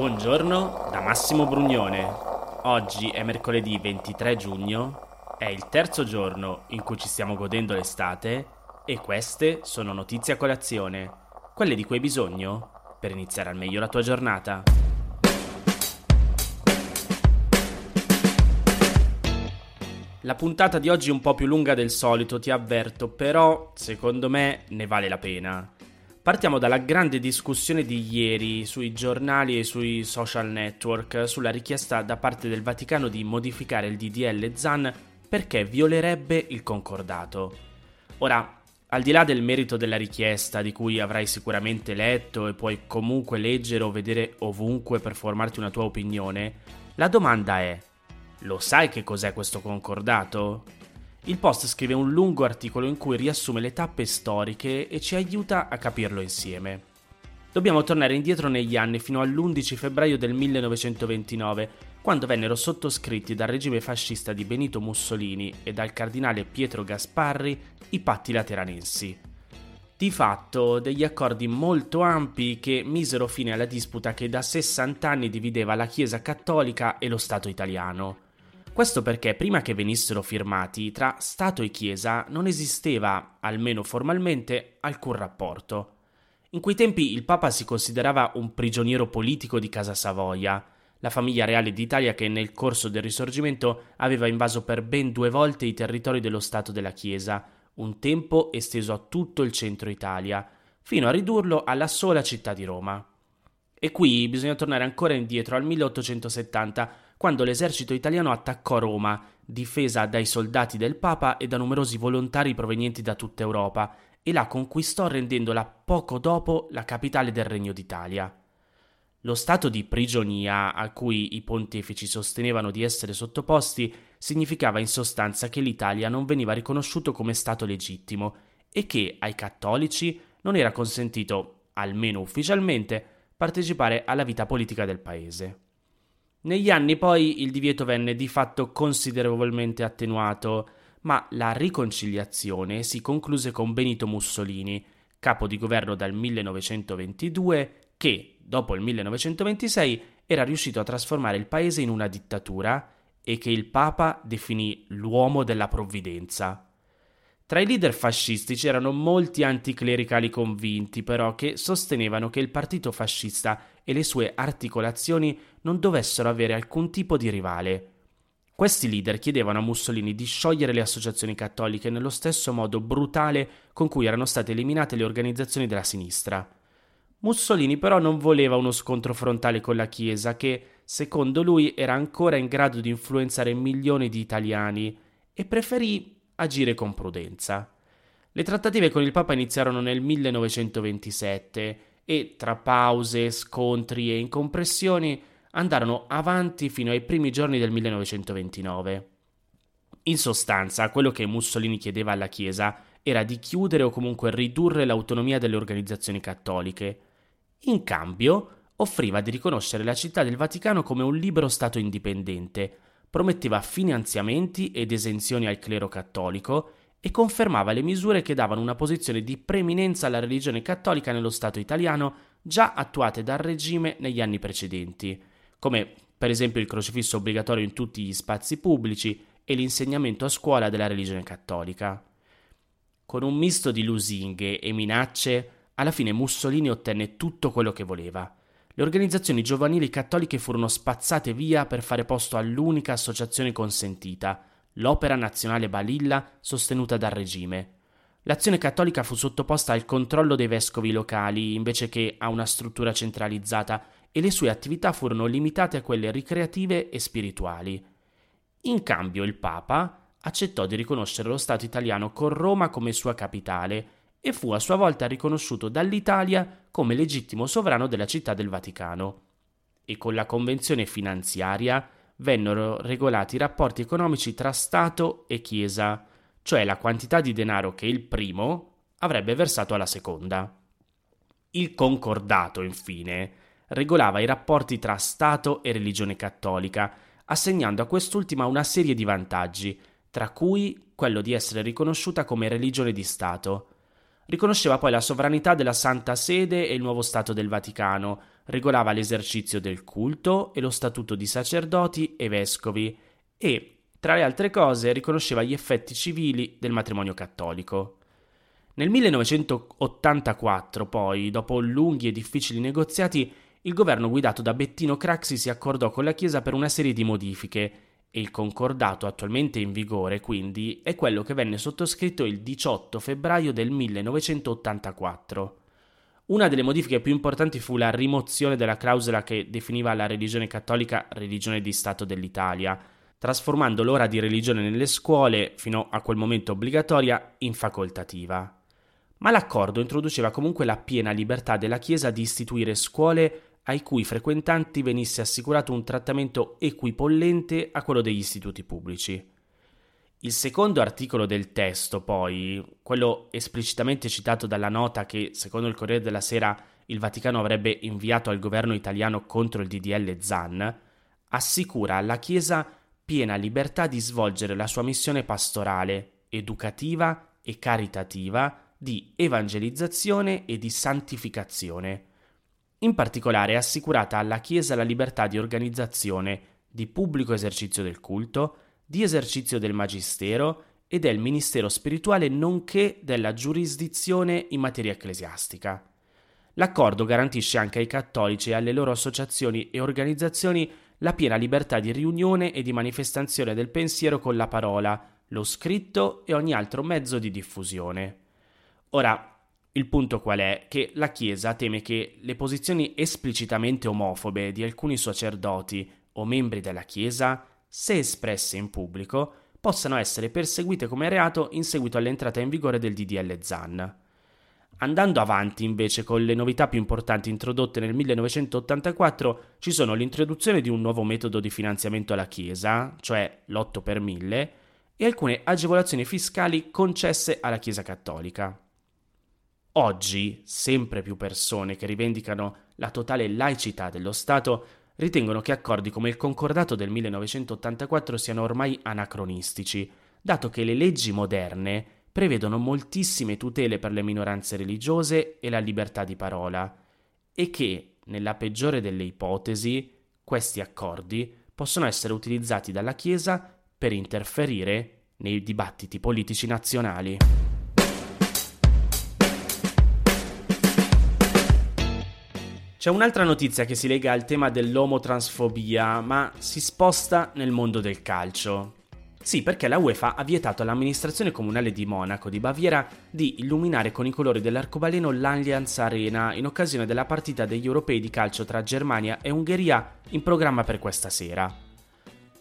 Buongiorno da Massimo Brugnone. Oggi è mercoledì 23 giugno, è il terzo giorno in cui ci stiamo godendo l'estate e queste sono notizie a colazione, quelle di cui hai bisogno per iniziare al meglio la tua giornata. La puntata di oggi è un po' più lunga del solito, ti avverto, però secondo me ne vale la pena. Partiamo dalla grande discussione di ieri sui giornali e sui social network sulla richiesta da parte del Vaticano di modificare il DDL ZAN perché violerebbe il concordato. Ora, al di là del merito della richiesta, di cui avrai sicuramente letto e puoi comunque leggere o vedere ovunque per formarti una tua opinione, la domanda è: lo sai che cos'è questo concordato? Il post scrive un lungo articolo in cui riassume le tappe storiche e ci aiuta a capirlo insieme. Dobbiamo tornare indietro negli anni fino all'11 febbraio del 1929, quando vennero sottoscritti dal regime fascista di Benito Mussolini e dal cardinale Pietro Gasparri i patti lateranensi. Di fatto degli accordi molto ampi che misero fine alla disputa che da 60 anni divideva la Chiesa cattolica e lo Stato italiano. Questo perché prima che venissero firmati tra Stato e Chiesa non esisteva, almeno formalmente, alcun rapporto. In quei tempi il Papa si considerava un prigioniero politico di Casa Savoia, la famiglia reale d'Italia che nel corso del Risorgimento aveva invaso per ben due volte i territori dello Stato della Chiesa, un tempo esteso a tutto il centro Italia, fino a ridurlo alla sola città di Roma. E qui bisogna tornare ancora indietro al 1870, quando l'esercito italiano attaccò Roma, difesa dai soldati del Papa e da numerosi volontari provenienti da tutta Europa, e la conquistò rendendola poco dopo la capitale del Regno d'Italia. Lo stato di prigionia a cui i pontefici sostenevano di essere sottoposti significava in sostanza che l'Italia non veniva riconosciuto come Stato legittimo e che ai cattolici non era consentito, almeno ufficialmente, partecipare alla vita politica del paese. Negli anni poi il divieto venne di fatto considerevolmente attenuato, ma la riconciliazione si concluse con Benito Mussolini, capo di governo dal 1922, che, dopo il 1926, era riuscito a trasformare il paese in una dittatura e che il Papa definì l'uomo della provvidenza. Tra i leader fascisti c'erano molti anticlericali convinti, però, che sostenevano che il partito fascista e le sue articolazioni non dovessero avere alcun tipo di rivale. Questi leader chiedevano a Mussolini di sciogliere le associazioni cattoliche nello stesso modo brutale con cui erano state eliminate le organizzazioni della sinistra. Mussolini però non voleva uno scontro frontale con la Chiesa che, secondo lui, era ancora in grado di influenzare milioni di italiani e preferì agire con prudenza. Le trattative con il Papa iniziarono nel 1927 e, tra pause, scontri e incompressioni, andarono avanti fino ai primi giorni del 1929. In sostanza, quello che Mussolini chiedeva alla Chiesa era di chiudere o comunque ridurre l'autonomia delle organizzazioni cattoliche. In cambio, offriva di riconoscere la città del Vaticano come un libero Stato indipendente, prometteva finanziamenti ed esenzioni al clero cattolico e confermava le misure che davano una posizione di preeminenza alla religione cattolica nello Stato italiano già attuate dal regime negli anni precedenti, come per esempio il crocifisso obbligatorio in tutti gli spazi pubblici e l'insegnamento a scuola della religione cattolica. Con un misto di lusinghe e minacce, alla fine Mussolini ottenne tutto quello che voleva. Le organizzazioni giovanili cattoliche furono spazzate via per fare posto all'unica associazione consentita, l'Opera Nazionale Balilla sostenuta dal regime. L'azione cattolica fu sottoposta al controllo dei vescovi locali invece che a una struttura centralizzata e le sue attività furono limitate a quelle ricreative e spirituali. In cambio il Papa accettò di riconoscere lo Stato italiano con Roma come sua capitale e fu a sua volta riconosciuto dall'Italia come legittimo sovrano della città del Vaticano. E con la convenzione finanziaria vennero regolati i rapporti economici tra Stato e Chiesa, cioè la quantità di denaro che il primo avrebbe versato alla seconda. Il concordato, infine, regolava i rapporti tra Stato e religione cattolica, assegnando a quest'ultima una serie di vantaggi, tra cui quello di essere riconosciuta come religione di Stato. Riconosceva poi la sovranità della Santa Sede e il nuovo Stato del Vaticano, regolava l'esercizio del culto e lo statuto di sacerdoti e vescovi e, tra le altre cose, riconosceva gli effetti civili del matrimonio cattolico. Nel 1984, poi, dopo lunghi e difficili negoziati, il governo guidato da Bettino Craxi si accordò con la Chiesa per una serie di modifiche il concordato attualmente in vigore, quindi, è quello che venne sottoscritto il 18 febbraio del 1984. Una delle modifiche più importanti fu la rimozione della clausola che definiva la religione cattolica religione di Stato dell'Italia, trasformando l'ora di religione nelle scuole, fino a quel momento obbligatoria, in facoltativa ma l'accordo introduceva comunque la piena libertà della Chiesa di istituire scuole ai cui frequentanti venisse assicurato un trattamento equipollente a quello degli istituti pubblici. Il secondo articolo del testo, poi, quello esplicitamente citato dalla nota che, secondo il Corriere della Sera, il Vaticano avrebbe inviato al governo italiano contro il DDL ZAN, assicura alla Chiesa piena libertà di svolgere la sua missione pastorale, educativa e caritativa di evangelizzazione e di santificazione. In particolare è assicurata alla Chiesa la libertà di organizzazione, di pubblico esercizio del culto, di esercizio del magistero e del ministero spirituale nonché della giurisdizione in materia ecclesiastica. L'accordo garantisce anche ai cattolici e alle loro associazioni e organizzazioni la piena libertà di riunione e di manifestazione del pensiero con la parola, lo scritto e ogni altro mezzo di diffusione. Ora, il punto qual è? Che la Chiesa teme che le posizioni esplicitamente omofobe di alcuni sacerdoti o membri della Chiesa, se espresse in pubblico, possano essere perseguite come reato in seguito all'entrata in vigore del DDL ZAN. Andando avanti invece con le novità più importanti introdotte nel 1984, ci sono l'introduzione di un nuovo metodo di finanziamento alla Chiesa, cioè l'8 per 1000, e alcune agevolazioni fiscali concesse alla Chiesa cattolica. Oggi sempre più persone che rivendicano la totale laicità dello Stato ritengono che accordi come il concordato del 1984 siano ormai anacronistici, dato che le leggi moderne prevedono moltissime tutele per le minoranze religiose e la libertà di parola, e che, nella peggiore delle ipotesi, questi accordi possono essere utilizzati dalla Chiesa per interferire nei dibattiti politici nazionali. C'è un'altra notizia che si lega al tema dell'omotransfobia, ma si sposta nel mondo del calcio. Sì, perché la UEFA ha vietato all'amministrazione comunale di Monaco di Baviera di illuminare con i colori dell'arcobaleno l'Allianz Arena in occasione della partita degli europei di calcio tra Germania e Ungheria in programma per questa sera.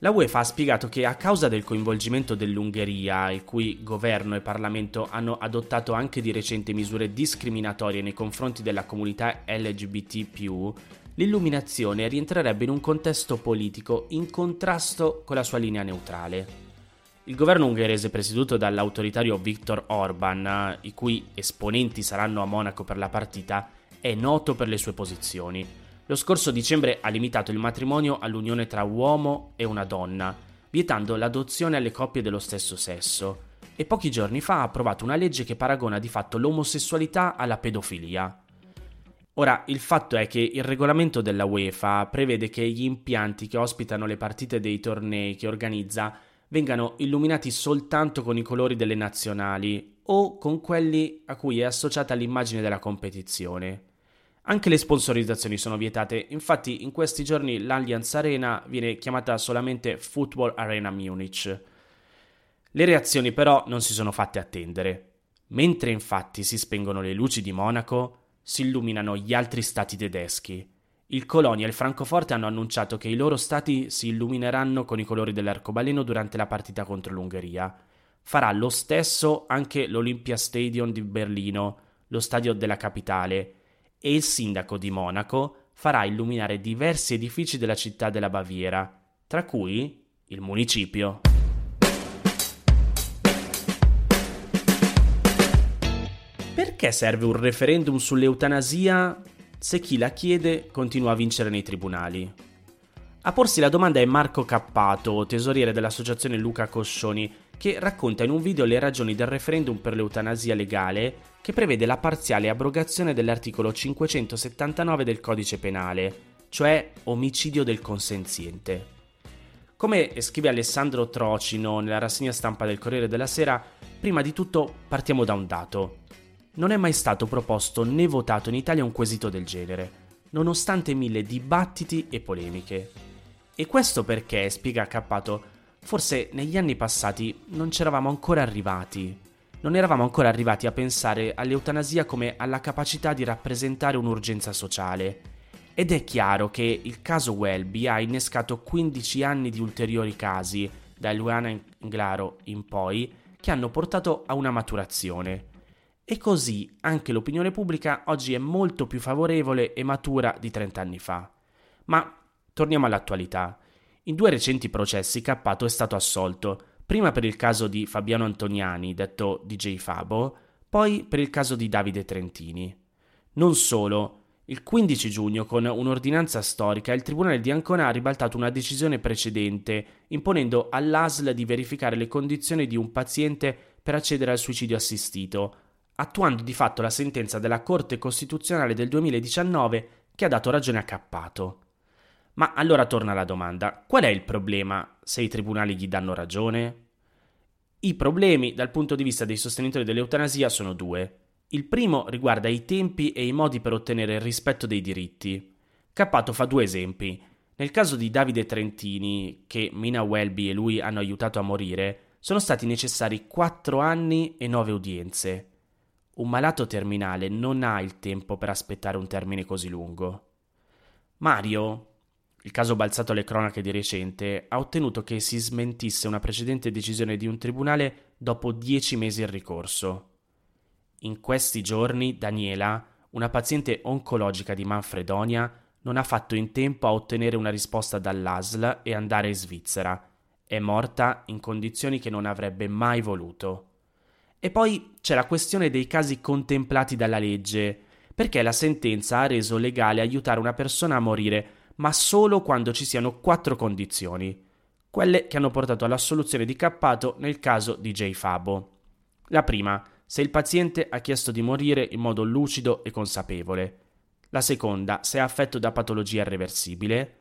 La UEFA ha spiegato che a causa del coinvolgimento dell'Ungheria, il cui governo e Parlamento hanno adottato anche di recente misure discriminatorie nei confronti della comunità LGBT, l'illuminazione rientrerebbe in un contesto politico in contrasto con la sua linea neutrale. Il governo ungherese presieduto dall'autoritario Viktor Orban, i cui esponenti saranno a Monaco per la partita, è noto per le sue posizioni lo scorso dicembre ha limitato il matrimonio all'unione tra uomo e una donna, vietando l'adozione alle coppie dello stesso sesso, e pochi giorni fa ha approvato una legge che paragona di fatto l'omosessualità alla pedofilia. Ora, il fatto è che il regolamento della UEFA prevede che gli impianti che ospitano le partite dei tornei che organizza vengano illuminati soltanto con i colori delle nazionali o con quelli a cui è associata l'immagine della competizione. Anche le sponsorizzazioni sono vietate, infatti in questi giorni l'Allianz Arena viene chiamata solamente Football Arena Munich. Le reazioni però non si sono fatte attendere. Mentre infatti si spengono le luci di Monaco, si illuminano gli altri stati tedeschi. Il Colonia e il Francoforte hanno annunciato che i loro stati si illumineranno con i colori dell'arcobaleno durante la partita contro l'Ungheria. Farà lo stesso anche l'Olympia Stadium di Berlino, lo stadio della capitale, e il sindaco di Monaco farà illuminare diversi edifici della città della Baviera, tra cui il municipio. Perché serve un referendum sull'eutanasia se chi la chiede continua a vincere nei tribunali? A porsi la domanda è Marco Cappato, tesoriere dell'associazione Luca Coscioni, che racconta in un video le ragioni del referendum per l'eutanasia legale che prevede la parziale abrogazione dell'articolo 579 del codice penale, cioè omicidio del consenziente. Come scrive Alessandro Trocino nella rassegna stampa del Corriere della Sera, prima di tutto partiamo da un dato. Non è mai stato proposto né votato in Italia un quesito del genere, nonostante mille dibattiti e polemiche. E questo perché, spiega Cappato, Forse negli anni passati non c'eravamo ancora arrivati. Non eravamo ancora arrivati a pensare all'eutanasia come alla capacità di rappresentare un'urgenza sociale. Ed è chiaro che il caso Welby ha innescato 15 anni di ulteriori casi, da Luana Inglaro in poi, che hanno portato a una maturazione. E così anche l'opinione pubblica oggi è molto più favorevole e matura di 30 anni fa. Ma torniamo all'attualità. In due recenti processi Cappato è stato assolto, prima per il caso di Fabiano Antoniani, detto DJ Fabo, poi per il caso di Davide Trentini. Non solo, il 15 giugno, con un'ordinanza storica, il Tribunale di Ancona ha ribaltato una decisione precedente, imponendo all'ASL di verificare le condizioni di un paziente per accedere al suicidio assistito, attuando di fatto la sentenza della Corte Costituzionale del 2019 che ha dato ragione a Cappato. Ma allora torna la domanda, qual è il problema se i tribunali gli danno ragione? I problemi dal punto di vista dei sostenitori dell'eutanasia sono due. Il primo riguarda i tempi e i modi per ottenere il rispetto dei diritti. Cappato fa due esempi. Nel caso di Davide Trentini, che Mina Welby e lui hanno aiutato a morire, sono stati necessari 4 anni e 9 udienze. Un malato terminale non ha il tempo per aspettare un termine così lungo. Mario, il caso balzato alle cronache di recente ha ottenuto che si smentisse una precedente decisione di un tribunale dopo dieci mesi il ricorso. In questi giorni Daniela, una paziente oncologica di Manfredonia, non ha fatto in tempo a ottenere una risposta dall'ASL e andare in Svizzera. È morta in condizioni che non avrebbe mai voluto. E poi c'è la questione dei casi contemplati dalla legge, perché la sentenza ha reso legale aiutare una persona a morire ma solo quando ci siano quattro condizioni, quelle che hanno portato alla soluzione di Cappato nel caso di J. Fabo. La prima, se il paziente ha chiesto di morire in modo lucido e consapevole. La seconda, se è affetto da patologia irreversibile.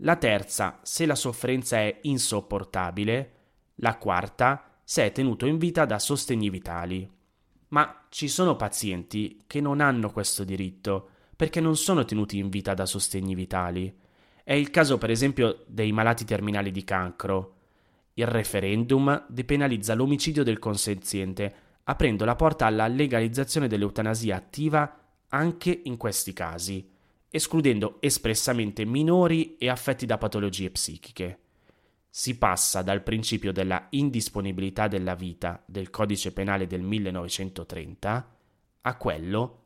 La terza, se la sofferenza è insopportabile. La quarta, se è tenuto in vita da sostegni vitali. Ma ci sono pazienti che non hanno questo diritto perché non sono tenuti in vita da sostegni vitali. È il caso per esempio dei malati terminali di cancro. Il referendum depenalizza l'omicidio del consenziente, aprendo la porta alla legalizzazione dell'eutanasia attiva anche in questi casi, escludendo espressamente minori e affetti da patologie psichiche. Si passa dal principio della indisponibilità della vita del codice penale del 1930 a quello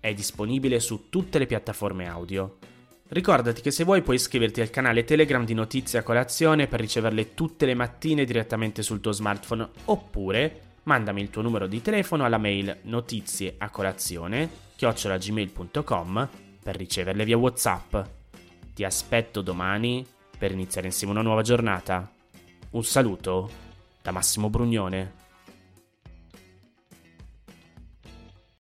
è disponibile su tutte le piattaforme audio. Ricordati che se vuoi puoi iscriverti al canale Telegram di Notizie a Colazione per riceverle tutte le mattine direttamente sul tuo smartphone oppure mandami il tuo numero di telefono alla mail notizieacolazione chiocciolagmail.com per riceverle via Whatsapp. Ti aspetto domani per iniziare insieme una nuova giornata. Un saluto da Massimo Brugnone.